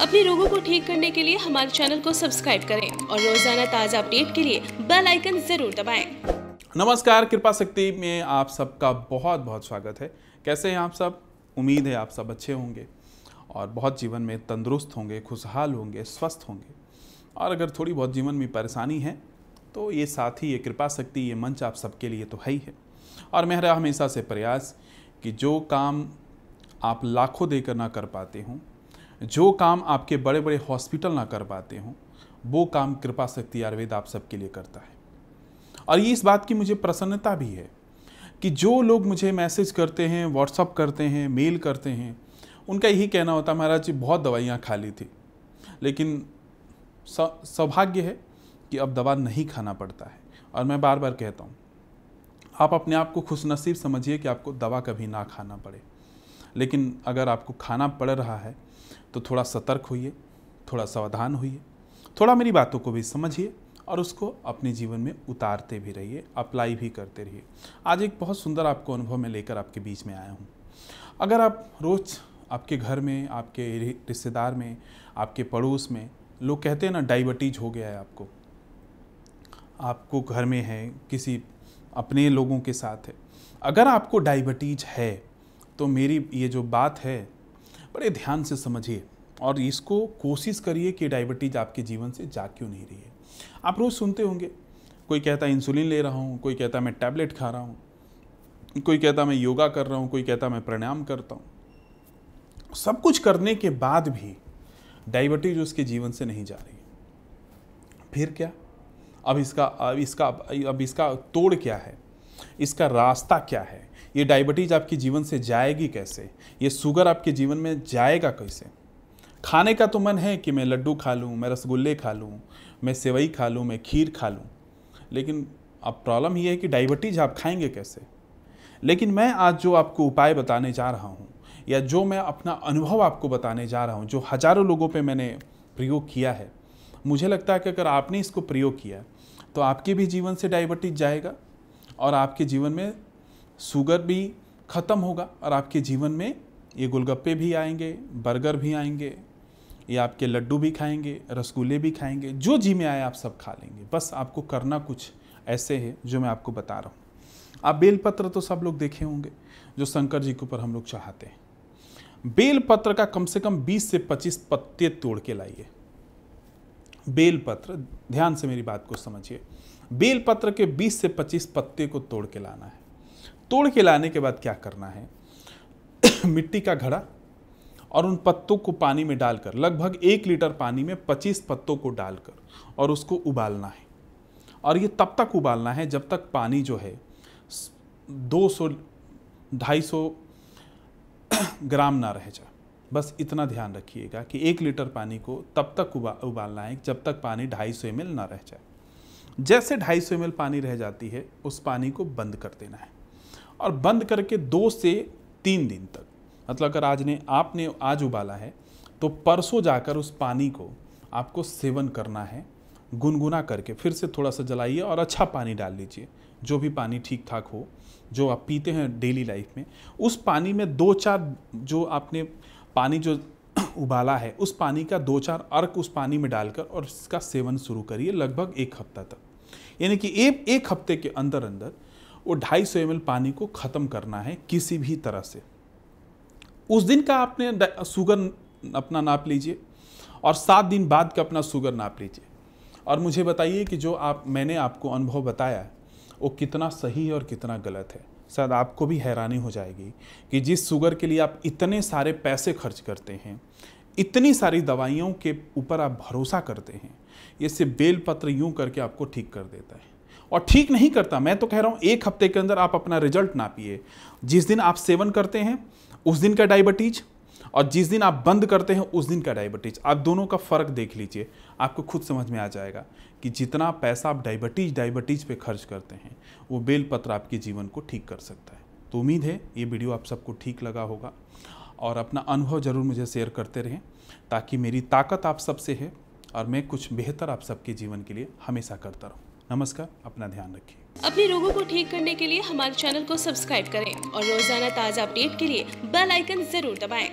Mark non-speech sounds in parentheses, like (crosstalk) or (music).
अपने रोगों को ठीक करने के लिए हमारे चैनल को सब्सक्राइब करें और रोज़ाना ताज़ा अपडेट के लिए बेल आइकन ज़रूर दबाएँ। नमस्कार, कृपा शक्ति में आप सबका बहुत बहुत स्वागत है। कैसे हैं आप सब? उम्मीद है आप सब अच्छे होंगे और बहुत जीवन में तंदुरुस्त होंगे, खुशहाल होंगे, स्वस्थ होंगे। और अगर थोड़ी बहुत जीवन में परेशानी है तो ये साथी ये कृपा शक्ति, ये मंच आप सबके लिए तो है ही है। और मेरा हमेशा से प्रयास कि जो काम आप लाखों देकर ना कर पाते हों जो काम आपके बड़े बड़े हॉस्पिटल ना कर पाते हों, वो काम कृपा शक्ति आयुर्वेद आप सबके लिए करता है। और ये इस बात की मुझे प्रसन्नता भी है कि जो लोग मुझे मैसेज करते हैं व्हाट्सअप करते हैं मेल करते हैं, उनका यही कहना होता महाराज जी, बहुत दवाइयाँ खा ली थी। लेकिन सौभाग्य है कि अब दवा नहीं खाना पड़ता है। और मैं बार बार कहता हूँ, आप अपने आप को खुशनसीब समझिए कि आपको दवा कभी ना खाना पड़े। लेकिन अगर आपको खाना पड़ रहा है तो थोड़ा सतर्क होइए, थोड़ा सावधान होइए, थोड़ा मेरी बातों को भी समझिए और उसको अपने जीवन में उतारते भी रहिए, अप्लाई भी करते रहिए। आज एक बहुत सुंदर आपको अनुभव मैं लेकर आपके बीच में आया हूँ। अगर आप रोज़ आपके घर में, आपके रिश्तेदार में, आपके पड़ोस में, लोग कहते हैं ना डायबिटीज़ हो गया है आपको। आपको घर में है, किसी अपने लोगों के साथ है। अगर आपको डायबिटीज़ है तो मेरी ये जो बात है, बड़े ध्यान से समझिए और इसको कोशिश करिए कि डायबिटीज़ आपके जीवन से जा क्यों नहीं रही है। आप रोज़ सुनते होंगे, कोई कहता है इंसुलिन ले रहा हूँ, कोई कहता है मैं टैबलेट खा रहा हूँ, कोई कहता मैं योगा कर रहा हूँ, कोई कहता मैं प्राणायाम करता हूँ। सब कुछ करने के बाद भी डायबिटीज़ उसके जीवन से नहीं जा रही फिर क्या? अब इसका अब इसका अब इसका तोड़ क्या है? इसका रास्ता क्या है? ये डायबिटीज़ आपके जीवन से जाएगी कैसे? ये शुगर आपके जीवन में जाएगा कैसे? खाने का तो मन है कि मैं लड्डू खा लूँ, मैं रसगुल्ले खा लूँ, मैं सेवई खा लूँ, मैं खीर खा लूँ। लेकिन अब प्रॉब्लम ये है कि डायबिटीज़ आप खाएँगे कैसे? लेकिन मैं आज जो आपको उपाय बताने जा रहा हूँ, या जो मैं अपना अनुभव आपको बताने जा रहा हूँ, जो हज़ारों लोगों पे मैंने प्रयोग किया है, मुझे लगता है कि अगर आपने इसको प्रयोग किया तो आपके भी जीवन से डायबिटीज़ जाएगा। और आपके जीवन में शुगर भी ख़त्म होगा और आपके जीवन में ये गोलगप्पे भी आएँगे बर्गर भी आएँगे, ये आपके लड्डू भी खाएँगे, रसगुल्ले भी खाएँगे, जो जी में आए आप सब खा लेंगे। बस आपको करना कुछ ऐसे है जो मैं आपको बता रहा हूँ। आप बेलपत्र तो सब लोग देखे होंगे, जो शंकर जी के ऊपर हम लोग चाहते हैं। बेलपत्र का कम से कम 20 से 25 पत्ते तोड़ के लाइए। बेलपत्र, ध्यान से मेरी बात को समझिए। बेलपत्र के 20 से 25 पत्ते को तोड़ के लाना है। तोड़ के लाने के बाद क्या करना है? (coughs) मिट्टी का घड़ा और उन पत्तों को पानी में डालकर, लगभग एक लीटर पानी में 25 पत्तों को डालकर और उसको उबालना है। और ये तब तक उबालना है जब तक पानी जो है 200 250 (coughs) ग्राम ना रह जाए। बस इतना ध्यान रखिएगा कि एक लीटर पानी को तब तक उबा, उबालना है जब तक पानी ढाई सौ एम ना रह जाए। जैसे ढाई सौ एम पानी रह जाती है, उस पानी को बंद कर देना है। और बंद करके दो से तीन दिन तक मतलब अगर आज ने, आपने आज उबाला है तो परसों जाकर उस पानी को आपको सेवन करना है, गुनगुना करके। फिर से थोड़ा सा जलाइए और अच्छा पानी डाल लीजिए, जो भी पानी ठीक ठाक हो, जो आप पीते हैं डेली लाइफ में। उस पानी में दो चार जो आपने पानी जो (clears throat) उबाला है, उस पानी का दो चार अर्क उस पानी में डालकर और इसका सेवन शुरू करिए लगभग एक हफ़्ता तक। यानी कि एक एक हफ़्ते के अंदर अंदर वो ढाई सौ एम पानी को ख़त्म करना है किसी भी तरह से। उस दिन का आपने शुगर अपना नाप लीजिए और सात दिन बाद का अपना शुगर नाप लीजिए। और मुझे बताइए कि जो आप, मैंने आपको अनुभव बताया वो कितना सही है और कितना गलत है। शायद आपको भी हैरानी हो जाएगी कि जिस शुगर के लिए आप इतने सारे पैसे खर्च करते हैं, इतनी सारी दवाइयों के ऊपर आप भरोसा करते हैं, ये सिर्फ़ बेलपत्र यूँ करके आपको ठीक कर देता है। और ठीक नहीं करता, मैं तो कह रहा हूँ, एक हफ़्ते के अंदर आप अपना रिज़ल्ट ना पिए। जिस दिन आप सेवन करते हैं, उस दिन का डायबिटीज़ और जिस दिन आप बंद करते हैं, उस दिन का डायबिटीज़। आप दोनों का फ़र्क देख लीजिए, आपको खुद समझ में आ जाएगा कि जितना पैसा आप डायबिटीज़ डायबिटीज़ पे खर्च करते हैं, वो बेलपत्र आपके जीवन को ठीक कर सकता है। तो उम्मीद है, ये वीडियो आप सबको ठीक लगा होगा और अपना अनुभव ज़रूर मुझे शेयर करते रहें ताकि मेरी ताकत आप सबसे है और मैं कुछ बेहतर आप सबके जीवन के लिए हमेशा करता रहूँ। नमस्कार, अपना ध्यान रखिए। अपने रोगों को ठीक करने के लिए हमारे चैनल को सब्सक्राइब करें और रोज़ाना ताज़ा अपडेट के लिए बेल आइकन ज़रूर दबाएँ।